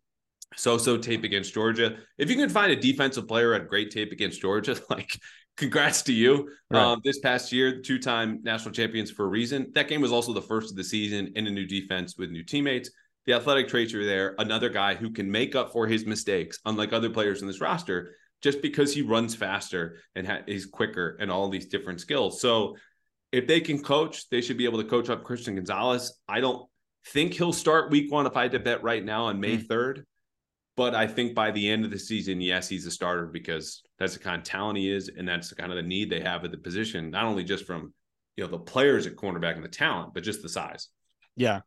so-so tape against Georgia. If you can find a defensive player at great tape against Georgia, like congrats to you. Right. Um, this past year, two-time national champions for a reason. That game was also the first of the season in a new defense with new teammates. The athletic traits are there. Another guy who can make up for his mistakes, unlike other players in this roster, just because he runs faster and ha- is quicker and all these different skills. So if they can coach, they should be able to coach up Christian Gonzalez. I don't think he'll start week one if I had to bet right now on May hmm. 3rd. But I think by the end of the season, yes, he's a starter because that's the kind of talent he is, and that's the kind of the need they have at the position, not only just from you know the players at cornerback and the talent, but just the size. Yeah.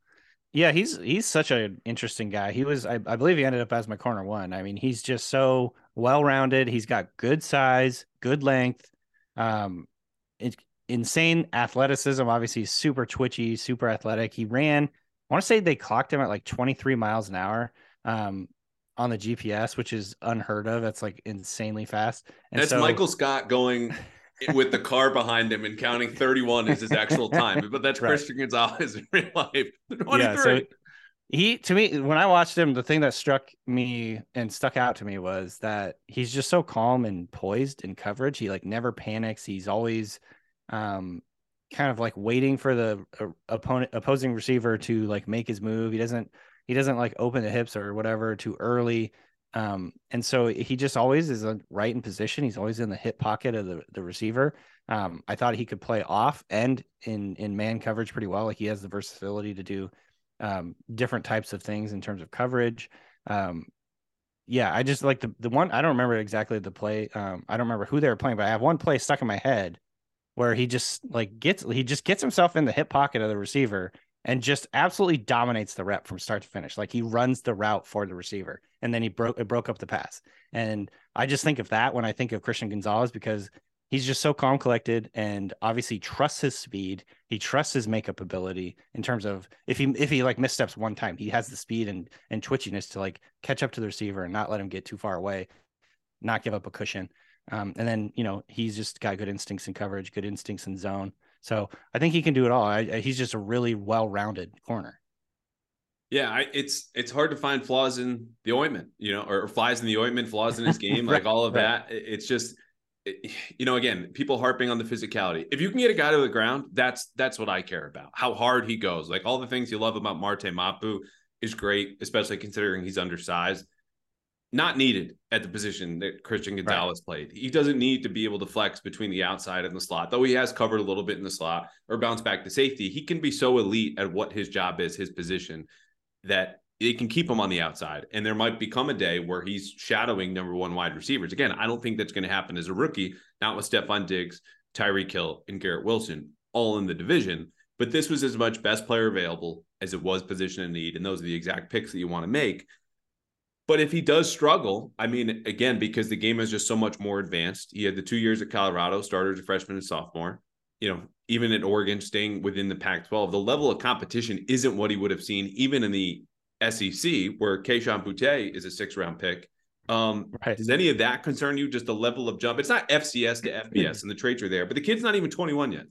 Yeah, he's he's such an interesting guy. He was I, I believe he ended up as my corner one. I mean, he's just so well rounded. He's got good size, good length, um, insane athleticism. Obviously, he's super twitchy, super athletic. He ran. I want to say they clocked him at like 23 miles an hour um, on the GPS, which is unheard of. That's like insanely fast. And That's so, Michael Scott going with the car behind him and counting 31 is his actual time. But that's right. Christian Gonzalez in real life. 23. Yeah, so he to me when I watched him, the thing that struck me and stuck out to me was that he's just so calm and poised in coverage. He like never panics. He's always um kind of like waiting for the uh, opponent opposing receiver to like make his move. He doesn't he doesn't like open the hips or whatever too early. Um, and so he just always is right in position. He's always in the hip pocket of the, the receiver. Um, I thought he could play off and in in man coverage pretty well. Like he has the versatility to do um, different types of things in terms of coverage. Um, yeah, I just like the the one. I don't remember exactly the play. Um, I don't remember who they were playing, but I have one play stuck in my head where he just like gets he just gets himself in the hip pocket of the receiver and just absolutely dominates the rep from start to finish. Like he runs the route for the receiver, and then he broke it broke up the pass. And I just think of that when I think of Christian Gonzalez because he's just so calm, collected, and obviously trusts his speed. He trusts his makeup ability in terms of if he if he like missteps one time, he has the speed and and twitchiness to like catch up to the receiver and not let him get too far away, not give up a cushion. Um, and then you know he's just got good instincts in coverage, good instincts in zone. So I think he can do it all. I, I, he's just a really well-rounded corner. Yeah, I, it's it's hard to find flaws in the ointment, you know, or flies in the ointment, flaws in his game, right, like all of right. that. It's just, you know, again, people harping on the physicality. If you can get a guy to the ground, that's that's what I care about. How hard he goes, like all the things you love about Marte Mapu is great, especially considering he's undersized not needed at the position that Christian Gonzalez right. played. He doesn't need to be able to flex between the outside and the slot, though he has covered a little bit in the slot or bounce back to safety. He can be so elite at what his job is, his position, that it can keep him on the outside. And there might become a day where he's shadowing number one wide receivers. Again, I don't think that's going to happen as a rookie, not with Stefon Diggs, Tyreek Hill, and Garrett Wilson all in the division. But this was as much best player available as it was position in need. And those are the exact picks that you want to make. But if he does struggle, I mean, again, because the game is just so much more advanced. He had the two years at Colorado, started as a freshman and sophomore. You know, even at Oregon, staying within the Pac 12, the level of competition isn't what he would have seen even in the SEC, where Kayshon Boutte is a six round pick. Um, right. Does any of that concern you? Just the level of jump? It's not FCS to FBS, and the traits are there, but the kid's not even 21 yet.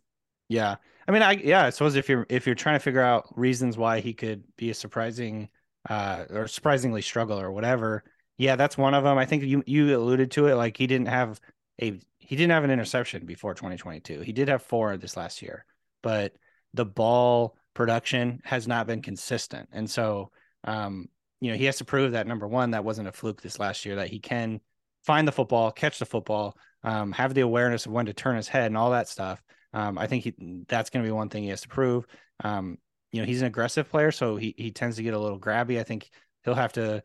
Yeah, I mean, I yeah, I suppose if you're if you're trying to figure out reasons why he could be a surprising uh, or surprisingly struggle or whatever. Yeah, that's one of them. I think you you alluded to it. Like he didn't have a he didn't have an interception before 2022. He did have four this last year, but the ball production has not been consistent. And so, um, you know, he has to prove that number one, that wasn't a fluke this last year, that he can find the football, catch the football, um, have the awareness of when to turn his head and all that stuff. Um, I think he, that's going to be one thing he has to prove. Um, you know, he's an aggressive player, so he he tends to get a little grabby. I think he'll have to,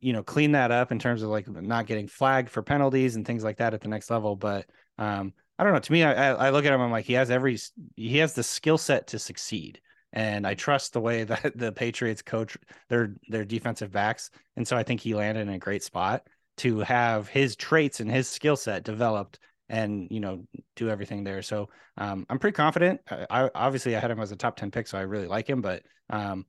you know, clean that up in terms of like not getting flagged for penalties and things like that at the next level. But um, I don't know. To me, I, I look at him. I'm like, he has every he has the skill set to succeed, and I trust the way that the Patriots coach their their defensive backs, and so I think he landed in a great spot to have his traits and his skill set developed and you know do everything there. So um, I'm pretty confident. I, obviously I had him as a top ten pick, so I really like him. But um,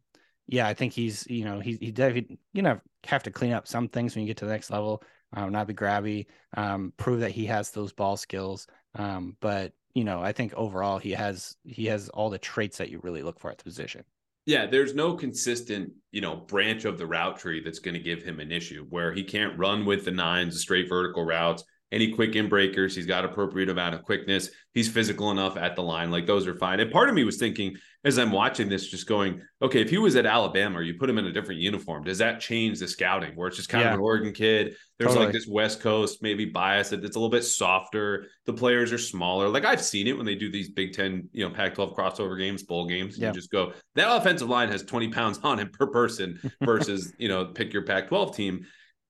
yeah, I think he's you know he he definitely you know have to clean up some things when you get to the next level. Um, not be grabby, um, prove that he has those ball skills. Um, but you know, I think overall he has he has all the traits that you really look for at the position. Yeah, there's no consistent, you know, branch of the route tree that's going to give him an issue where he can't run with the nines, the straight vertical routes any quick in breakers. He's got appropriate amount of quickness. He's physical enough at the line. Like those are fine. And part of me was thinking as I'm watching this, just going, okay, if he was at Alabama or you put him in a different uniform, does that change the scouting where it's just kind yeah. of an Oregon kid? There's totally. like this West Coast maybe bias that it's a little bit softer. The players are smaller. Like I've seen it when they do these Big Ten, you know, Pac 12 crossover games, bowl games. Yeah. You just go, that offensive line has 20 pounds on it per person versus, you know, pick your Pac 12 team.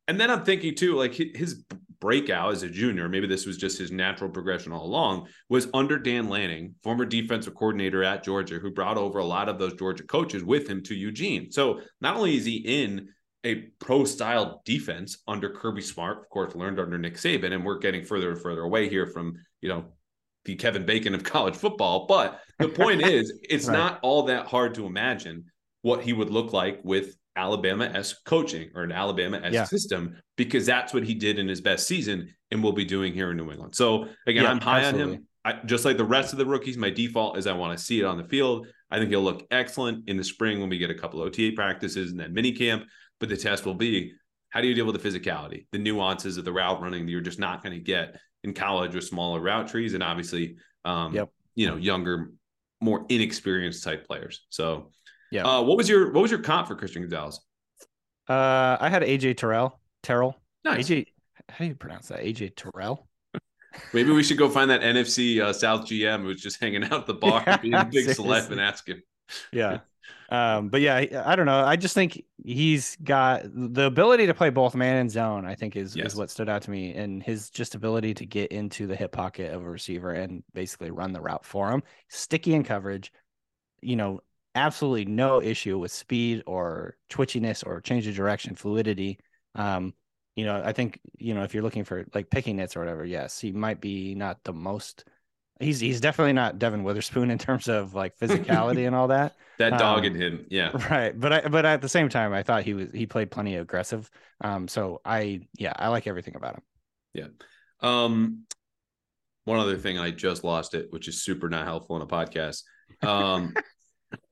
And then I'm thinking too, like his breakout as a junior, maybe this was just his natural progression all along, was under Dan Lanning, former defensive coordinator at Georgia, who brought over a lot of those Georgia coaches with him to Eugene. So not only is he in a pro style defense under Kirby Smart, of course, learned under Nick Saban, and we're getting further and further away here from you know the Kevin Bacon of college football. But the point is, it's right. not all that hard to imagine what he would look like with Alabama s coaching or an Alabama s yeah. system because that's what he did in his best season and will be doing here in New England. So again, yeah, I'm high absolutely. on him. I, just like the rest of the rookies, my default is I want to see it on the field. I think he'll look excellent in the spring when we get a couple OTA practices and then mini camp. But the test will be how do you deal with the physicality, the nuances of the route running that you're just not going to get in college with smaller route trees and obviously, um, yep. you know, younger, more inexperienced type players. So, yeah. Uh, what was your what was your comp for Christian Gonzalez? Uh, I had AJ Terrell. Terrell. Nice. AJ. How do you pronounce that? AJ Terrell. Maybe we should go find that NFC uh, South GM who's just hanging out at the bar, yeah, being a big celeb, and ask him. Yeah. Um, but yeah, I don't know. I just think he's got the ability to play both man and zone. I think is yes. is what stood out to me, and his just ability to get into the hip pocket of a receiver and basically run the route for him. Sticky in coverage, you know, absolutely no issue with speed or twitchiness or change of direction, fluidity. Um, you know, I think you know if you're looking for like picking nits or whatever, yes, he might be not the most he's he's definitely not Devon Witherspoon in terms of like physicality and all that. That dog um, in him, yeah. Right, but I but at the same time, I thought he was he played plenty aggressive. Um, so I yeah, I like everything about him. Yeah. Um, one other thing, I just lost it, which is super not helpful in a podcast. Um,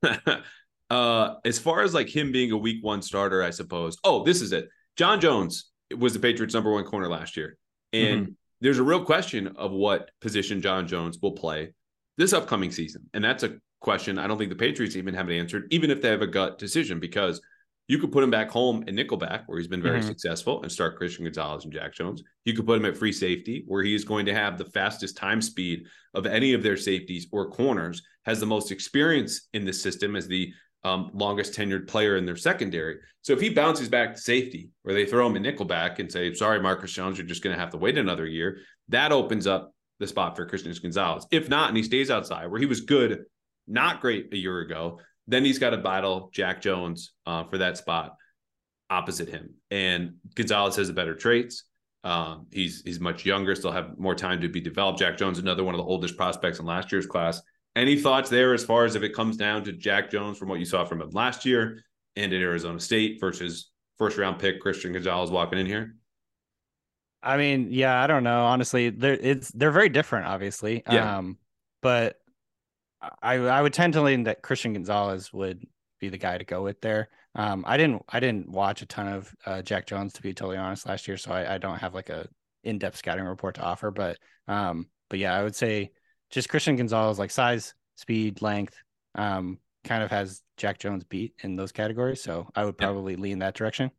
uh, as far as like him being a week one starter, I suppose. Oh, this is it. John Jones was the Patriots' number one corner last year, and. Mm-hmm there's a real question of what position John Jones will play this upcoming season. And that's a question I don't think the Patriots even have it answered, even if they have a gut decision, because you could put him back home in nickelback, where he's been very mm-hmm. successful, and start Christian Gonzalez and Jack Jones. You could put him at free safety, where he is going to have the fastest time speed of any of their safeties or corners, has the most experience in the system as the um, longest tenured player in their secondary. So if he bounces back to safety, or they throw him a nickelback and say, "Sorry, Marcus Jones, you're just going to have to wait another year," that opens up the spot for Christian Gonzalez. If not, and he stays outside, where he was good, not great a year ago, then he's got to battle Jack Jones uh, for that spot opposite him. And Gonzalez has the better traits. Um, he's he's much younger, still have more time to be developed. Jack Jones, another one of the oldest prospects in last year's class. Any thoughts there as far as if it comes down to Jack Jones from what you saw from him last year and at Arizona State versus first round pick Christian Gonzalez walking in here? I mean, yeah, I don't know. Honestly, they're it's they're very different, obviously. Yeah. Um, but I I would tend to lean that Christian Gonzalez would be the guy to go with there. Um, I didn't I didn't watch a ton of uh, Jack Jones to be totally honest last year, so I, I don't have like a in depth scouting report to offer. But um, but yeah, I would say just Christian Gonzalez, like size, speed, length, um, kind of has Jack Jones beat in those categories. So I would probably yeah. lean that direction.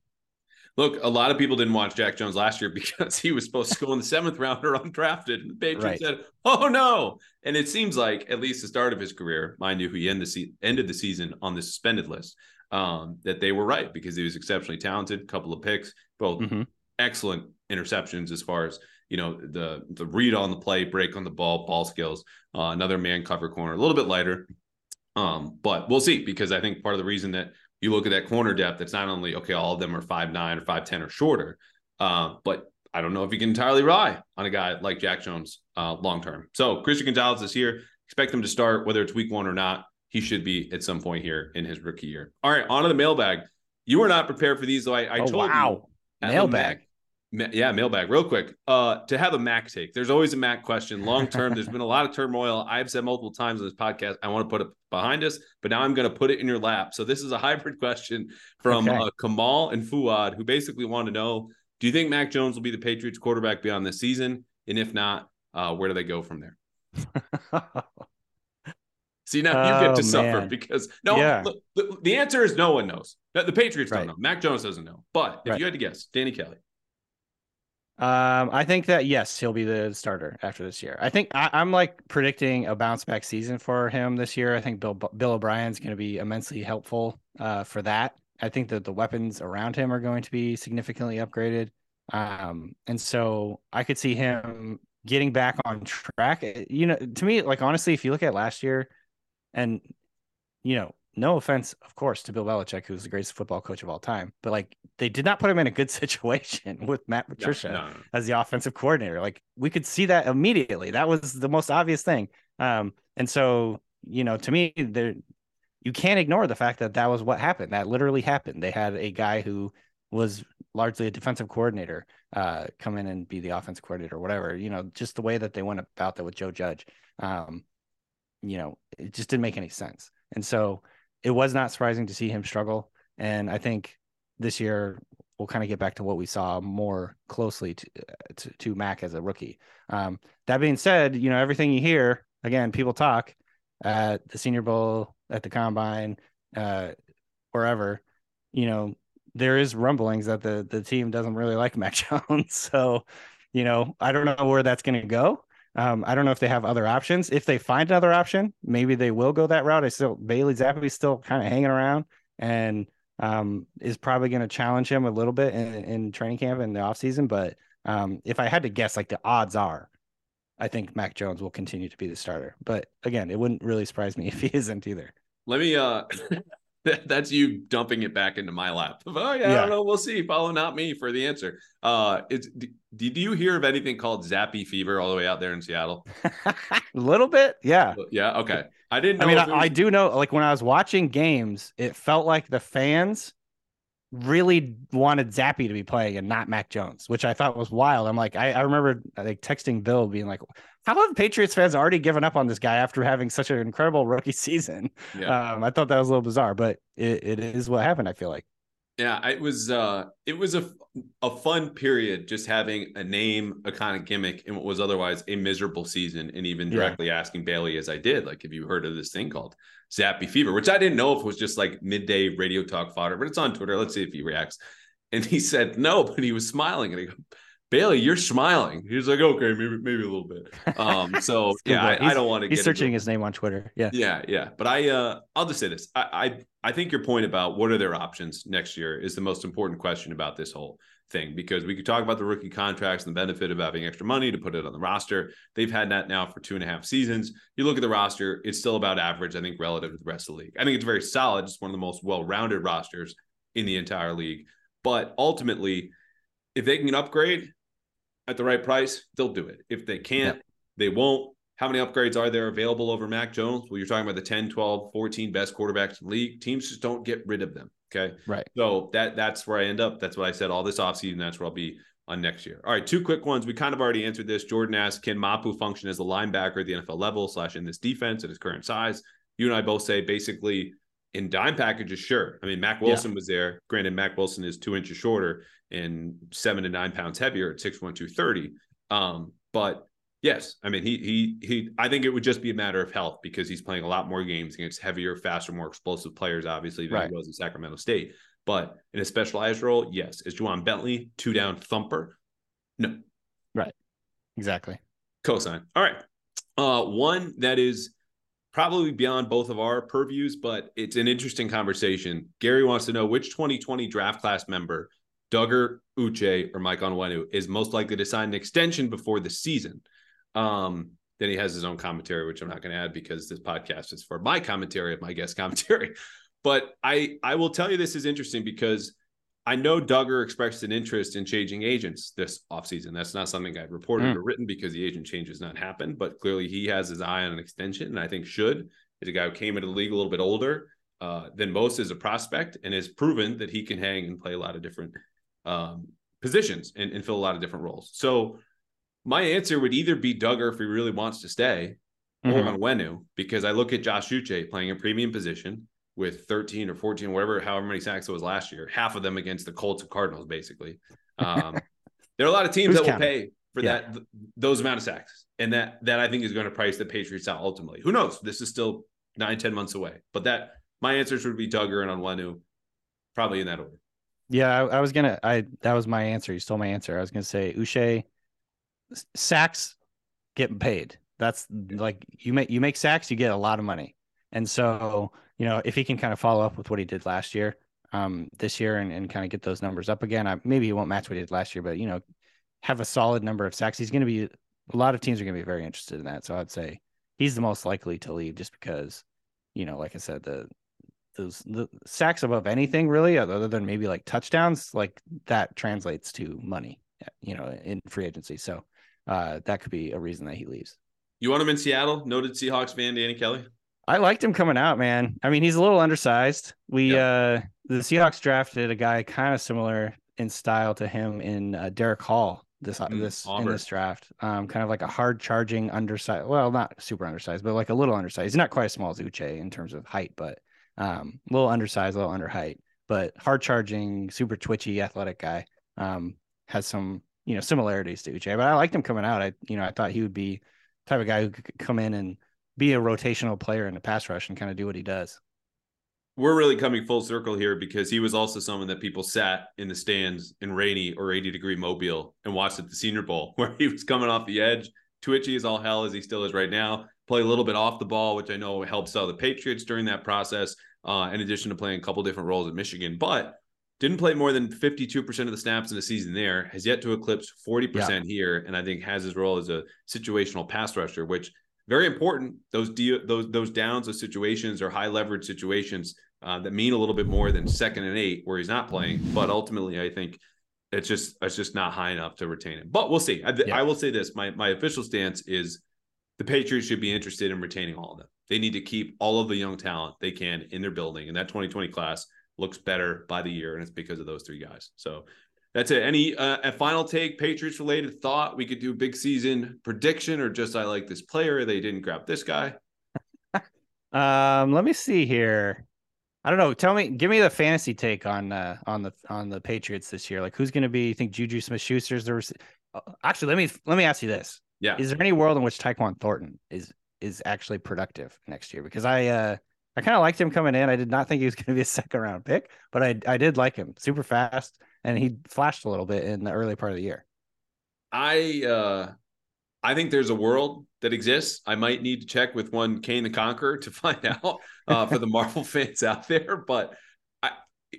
Look, a lot of people didn't watch Jack Jones last year because he was supposed to go in the seventh round or undrafted. And the Patriots right. said, "Oh no!" And it seems like at least the start of his career, mind you, he ended the, se- ended the season on the suspended list. Um, that they were right because he was exceptionally talented. Couple of picks, both mm-hmm. excellent interceptions as far as you know the the read on the play, break on the ball, ball skills. Uh, another man cover corner, a little bit lighter, um, but we'll see because I think part of the reason that you look at that corner depth, it's not only okay, all of them are five nine or five ten or shorter, uh, but I don't know if you can entirely rely on a guy like Jack Jones uh, long term. So Christian Gonzalez is here. Expect him to start, whether it's week one or not. He should be at some point here in his rookie year. All right, on to the mailbag. You were not prepared for these, though. I, I oh, told wow. you. Mailbag. Yeah, mailbag, real quick. Uh, to have a Mac take, there's always a Mac question. Long term, there's been a lot of turmoil. I've said multiple times on this podcast, I want to put it behind us, but now I'm going to put it in your lap. So this is a hybrid question from okay. uh, Kamal and Fuad, who basically want to know: Do you think Mac Jones will be the Patriots quarterback beyond this season? And if not, uh, where do they go from there? See, now you get to oh, suffer because no, yeah. look, the, the, answer is no one knows. The Patriots right. don't know. Mac Jones doesn't know. But if right. you had to guess, Danny Kelly. Um, I think that yes, he'll be the starter after this year. I think I, am like predicting a bounce back season for him this year. I think Bill Bill O'Brien's going to be immensely helpful uh, for that. I think that the weapons around him are going to be significantly upgraded. Um, and so I could see him getting back on track. Eh, you know, to me, like honestly, if you look at last year, and you know, no offense, of course, to Bill Belichick, who's the greatest football coach of all time, but like they did not put him in a good situation with Matt Patricia No, no, as the offensive coordinator. Like we could see that immediately. That was the most obvious thing. Um, and so you know, to me, there you can't ignore the fact that that was what happened. That literally happened. They had a guy who was largely a defensive coordinator uh, come in and be the offensive coordinator, or whatever. You know, just the way that they went about that with Joe Judge. Um, you know, it just didn't make any sense. And so it was not surprising to see him struggle. And I think this year we'll kind of get back to what we saw more closely to to, to Mac as a rookie. Um, that being said, you know everything you hear again, people talk at the Senior Bowl, at the Combine, uh, wherever. You know, there is rumblings that the the team doesn't really like Mac Jones. So, you know, I don't know where that's going to go. Um, I don't know if they have other options. If they find another option, maybe they will go that route. I still Bailey Zappe's still kind of hanging around and um, is probably going to challenge him a little bit in, in training camp in the offseason. But um, if I had to guess, like the odds are, I think Mac Jones will continue to be the starter. But again, it wouldn't really surprise me if he isn't either. Let me uh that's you dumping it back into my lap. Oh yeah, I don't know. We'll see. Follow not me for the answer. Uh it's d- did you hear of anything called Zappe fever all the way out there in Seattle? a little bit, yeah. Yeah, okay. I didn't know I mean, I, I do know, like when I was watching games, it felt like the fans really wanted Zappe to be playing and not Mac Jones, which I thought was wild. I'm like, I, I remember like texting Bill being like, how have Patriots fans already given up on this guy after having such an incredible rookie season? yeah. Um, I thought that was a little bizarre, but it, it is what happened. I feel like. Yeah, it was uh it was a a fun period just having a name, a kind of gimmick in what was otherwise a miserable season and even Yeah. directly asking Bailey as I did, like have you heard of this thing called Zappe Fever, which I didn't know if it was just like midday radio talk fodder, but it's on Twitter. Let's see if he reacts. And he said no, but he was smiling and I go, Bailey, you're smiling. He's like, okay, maybe maybe a little bit. Um, so yeah. I, I don't want to He's searching his name on Twitter. Yeah. yeah, yeah. But I uh I'll just say this. I, I I think your point about what are their options next year is the most important question about this whole thing because we could talk about the rookie contracts and the benefit of having extra money to put it on the roster. They've had that now for two and a half seasons. You look at the roster, it's still about average, I think, relative to the rest of the league. I think it's very solid. It's one of the most well-rounded rosters in the entire league. But ultimately, if they can upgrade at the right price, they'll do it. If they can't, they won't. How many upgrades are there available over Mac Jones? Well, you're talking about the 10, 12, 14 best quarterbacks in the league. Teams just don't get rid of them. Okay. Right. So that that's where I end up. That's what I said all this offseason. That's where I'll be on next year. All right, two quick ones. We kind of already answered this. Jordan asked, can Mapu function as a linebacker at the NFL level slash in this defense at his current size? You and I both say basically in dime packages, sure. I mean, Mack Wilson was there. Granted, Mack Wilson is two inches shorter and seven to nine pounds heavier at 6'1", 230. Um, but yes, I mean, he he he. I think it would just be a matter of health because he's playing a lot more games against heavier, faster, more explosive players, obviously, than Right. he was in Sacramento State. But in a specialized role, yes. Is Ja'Whaun Bentley two down thumper? No, right, Exactly. cosign. All right. Uh, one that is probably beyond both of our purviews, but it's an interesting conversation. Gary wants to know which 2020 draft class member, Dugger, Uche, or Mike Onwenu, is most likely to sign an extension before the season. Um, then he has his own commentary, which I'm not going to add because this podcast is for my commentary of my guest commentary. But I I will tell you this is interesting because I know Dugger expressed an interest in changing agents this offseason. That's not something I've reported Mm. or written because the agent change has not happened, but clearly he has his eye on an extension, and I think should. He's a guy who came into the league a little bit older uh, than most as a prospect and has proven that he can hang and play a lot of different um, positions and, and fill a lot of different roles. So my answer would either be Dugger if he really wants to stay, or Mhm. Onwenu, because I look at Josh Uche playing a premium position with 13 or 14, whatever, however many sacks it was last year, half of them against the Colts and Cardinals, basically. Um, there are a lot of teams Who's that will pay for Yeah. that th- those amount of sacks. And that that I think is going to price the Patriots out ultimately. Who knows? This is still nine, 10 months away. But that my answers would be Dugger and Onwenu, probably in that order. Yeah, I, I was gonna. I that was my answer. You stole my answer. I was gonna say Uche sacks getting paid. That's like you make you make sacks, you get a lot of money. And so you know if he can kind of follow up with what he did last year, um, this year, and, and kind of get those numbers up again. I, maybe he won't match what he did last year, but you know, have a solid number of sacks. He's gonna be a lot of teams are gonna be very interested in that. So I'd say he's the most likely to leave just because, you know, like I said, the those the sacks above anything really, other than maybe like touchdowns, like that translates to money, you know, in free agency. So uh, that could be a reason that he leaves. You want him in Seattle? Noted Seahawks fan, Danny Kelly. I liked him coming out, man. I mean, he's a little undersized. We uh the Seahawks drafted a guy kind of similar in style to him in uh, Derick Hall this mm, this Auburn. in this draft. Um, kind of like a hard charging undersized. Well, not super undersized, but like a little undersized. He's not quite as small as Uche in terms of height, but um, a little undersized, a little under height, but hard charging, super twitchy, athletic guy. Um, has some you know similarities to Uche, but I liked him coming out. I you know I thought he would be type of guy who could come in and be a rotational player in the pass rush and kind of do what he does. We're really coming full circle here because he was also someone that people sat in the stands in rainy or 80 degree Mobile and watched at the Senior Bowl, where he was coming off the edge, twitchy as all hell as he still is right now. Play a little bit off the ball, which I know helped sell the Patriots during that process. Uh, in addition to playing a couple different roles at Michigan, but didn't play more than 52% of the snaps in the season there, has yet to eclipse 40% yeah. here, and I think has his role as a situational pass rusher, which very important. Those de- those those downs, those situations are high leverage situations uh, that mean a little bit more than second and eight where he's not playing. But ultimately, I think it's just it's just not high enough to retain him. But we'll see. I, yeah. I will say this: my my official stance is the Patriots should be interested in retaining all of them. They need to keep all of the young talent they can in their building, and that 2020 class looks better by the year, and it's because of those three guys. So that's it. Any uh, a final take, Patriots related thought? We could do a big season prediction, or just I like this player. They didn't grab this guy. um, let me see here. I don't know. Tell me, give me the fantasy take on uh, on the on the Patriots this year. Like, who's going to be? You think Juju Smith Schuster's the? Rec- uh, actually, let me let me ask you this. Yeah. Is there any world in which Tyquan Thornton is is actually productive next year? Because I uh I kind of liked him coming in. I did not think he was going to be a second round pick, but I I did like him. Super fast and he flashed a little bit in the early part of the year. I uh I think there's a world that exists. I might need to check with one Kang the Conqueror to find out uh, for the Marvel fans out there. But I,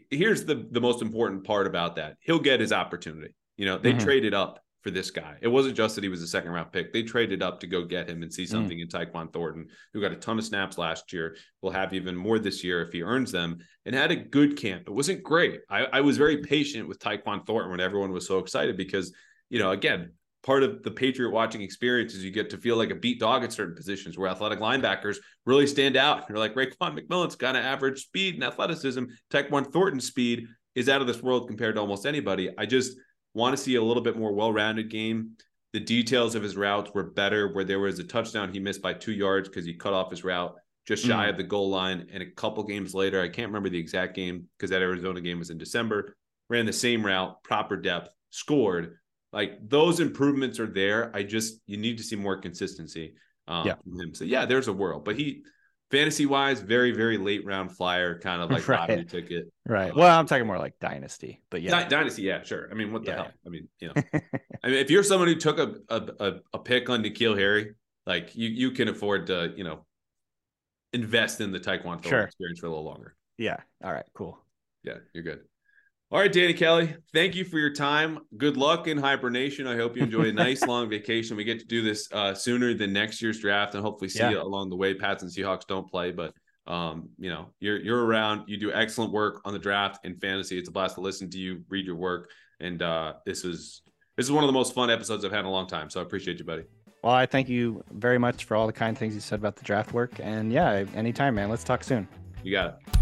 here's the the most important part about that: he'll get his opportunity. You know, they mm-hmm. traded up for this guy. It wasn't just that he was a second round pick. They traded up to go get him and see mm. something mm. in Tyquan Thornton, who got a ton of snaps last year, will have even more this year if he earns them, and had a good camp. It wasn't great. I, I was very patient with Tyquan Thornton when everyone was so excited because, you know, again, part of the Patriot watching experience is you get to feel like a beat dog at certain positions where athletic linebackers really stand out. You're like Raekwon McMillan's kind of average speed and athleticism. Tyquan Thornton's speed is out of this world compared to almost anybody. I just Want to see a little bit more well-rounded game. The details of his routes were better. Where there was a touchdown he missed by two yards because he cut off his route just shy mm. of the goal line. And a couple games later, I can't remember the exact game because that Arizona game was in December. Ran the same route, proper depth, scored. Like those improvements are there. I just you need to see more consistency um, yeah. from him. So yeah, there's a world, but he fantasy wise, very, very late round flyer, kind of like right. lottery ticket. Right. Um, well, I'm talking more like dynasty, but yeah, dynasty. Yeah, sure. I mean, what the yeah, hell? I mean, you know, I mean, if you're someone who took a, a, a pick on N'Keal Harry, like you, you can afford to, you know, invest in the Tyquan sure. experience for a little longer. Yeah. All right. Cool. Yeah, you're good. All right, Danny Kelly, thank you for your time. Good luck in hibernation. I hope you enjoy a nice long vacation. We get to do this uh, sooner than next year's draft, and hopefully see yeah. you along the way. Pats and Seahawks don't play, but um, you know you're you're around. You do excellent work on the draft and fantasy. It's a blast to listen to you, read your work, and uh, this is this is one of the most fun episodes I've had in a long time. So I appreciate you, buddy. Well, I thank you very much for all the kind things you said about the draft work, and yeah, anytime, man. Let's talk soon. You got it.